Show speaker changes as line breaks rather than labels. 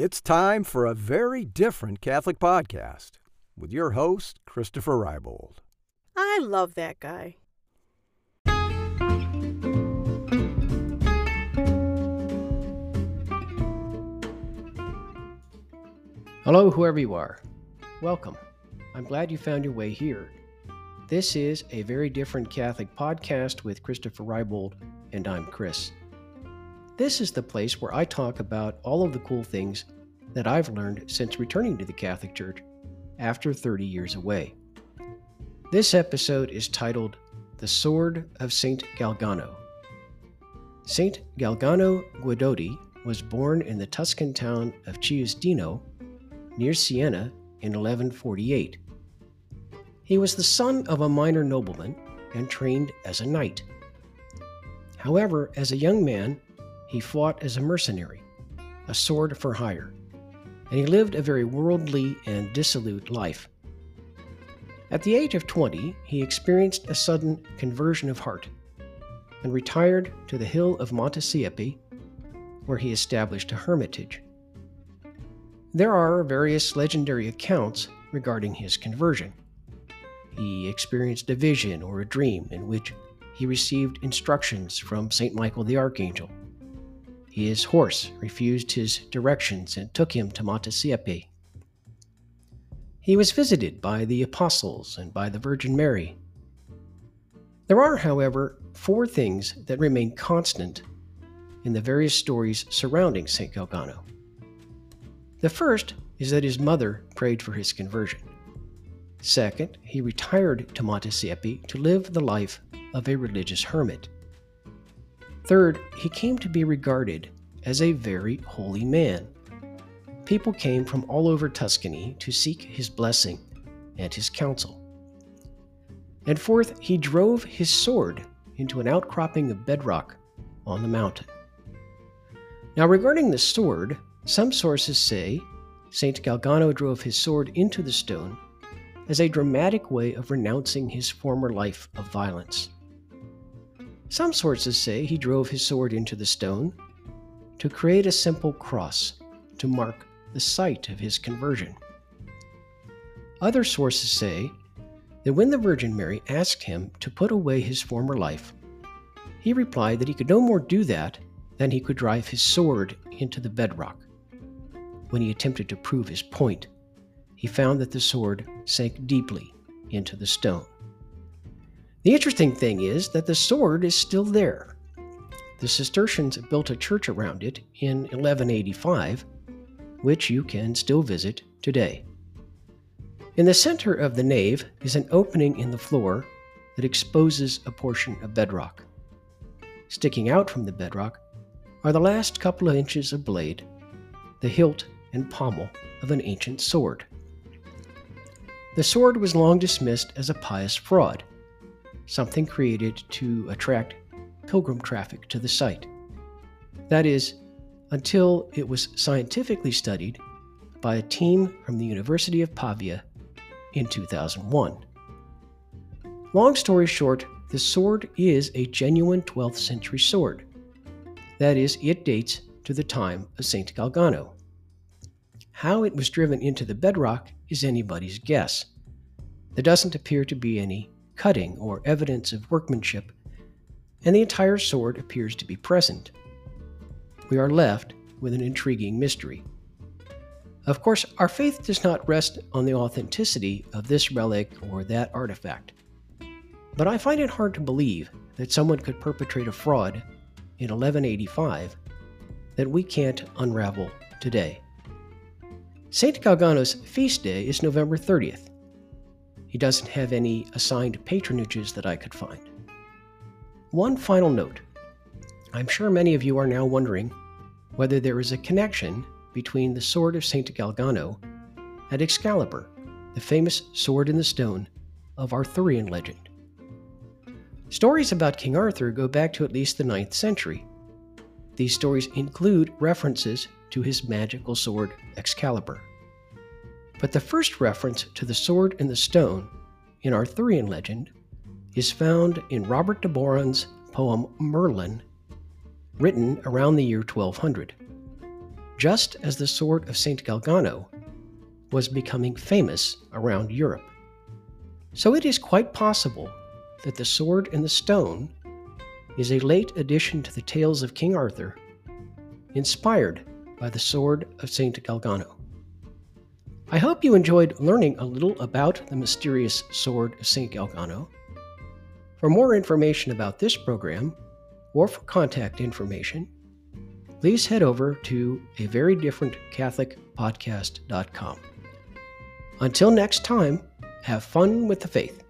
It's time for a very different Catholic podcast with your host, Christopher Rybold.
I love that guy.
Hello, whoever you are. Welcome. I'm glad you found your way here. This is a very different Catholic podcast with Christopher Rybold, and I'm Chris. This is the place where I talk about all of the cool things that I've learned since returning to the Catholic Church after 30 years away. This episode is titled The Sword of St. Galgano. St. Galgano Guidotti was born in the Tuscan town of Chiusdino, near Siena, in 1148. He was the son of a minor nobleman and trained as a knight. However, as a young man, he fought as a mercenary, a sword for hire, and he lived a very worldly and dissolute life. At the age of 20, he experienced a sudden conversion of heart and retired to the hill of Montesiepi, where he established a hermitage. There are various legendary accounts regarding his conversion. He experienced a vision or a dream in which he received instructions from St. Michael the Archangel his horse refused his directions and took him to Montesiepi. He was visited by the apostles and by the Virgin Mary. There are, however, four things that remain constant in the various stories surrounding St. Galgano. The first is that his mother prayed for his conversion. Second, he retired to Montesiepi to live the life of a religious hermit. Third, he came to be regarded as a very holy man. People came from all over Tuscany to seek his blessing and his counsel. And fourth, he drove his sword into an outcropping of bedrock on the mountain. Now, regarding the sword, some sources say St. Galgano drove his sword into the stone as a dramatic way of renouncing his former life of violence. Some sources say he drove his sword into the stone to create a simple cross to mark the site of his conversion. Other sources say that when the Virgin Mary asked him to put away his former life, he replied that he could no more do that than he could drive his sword into the bedrock. When he attempted to prove his point, he found that the sword sank deeply into the stone. The interesting thing is that the sword is still there. The Cistercians built a church around it in 1185, which you can still visit today. In the center of the nave is an opening in the floor that exposes a portion of bedrock. Sticking out from the bedrock are the last couple of inches of blade, the hilt and pommel of an ancient sword. The sword was long dismissed as a pious fraud something created to attract pilgrim traffic to the site. That is, until it was scientifically studied by a team from the University of Pavia in 2001. Long story short, the sword is a genuine 12th century sword. That is, it dates to the time of St. Galgano. How it was driven into the bedrock is anybody's guess. There doesn't appear to be any cutting, or evidence of workmanship, and the entire sword appears to be present. We are left with an intriguing mystery. Of course, our faith does not rest on the authenticity of this relic or that artifact. But I find it hard to believe that someone could perpetrate a fraud in 1185 that we can't unravel today. St. Galgano's feast day is November 30th, he doesn't have any assigned patronages that I could find. One final note I'm sure many of you are now wondering whether there is a connection between the sword of St. Galgano and Excalibur, the famous sword in the stone of Arthurian legend. Stories about King Arthur go back to at least the 9th century. These stories include references to his magical sword Excalibur. But the first reference to the sword and the stone in Arthurian legend is found in Robert de Boron's poem Merlin, written around the year 1200. just as the sword of St. Galgano was becoming famous around Europe. So it is quite possible that the sword and the stone is a late addition to the tales of King Arthur, inspired by the sword of St. Galgano. I hope you enjoyed learning a little about the mysterious sword of St. Galgano. For more information about this program, or for contact information, please head over to a very different Catholic podcast.com. Until next time, have fun with the faith.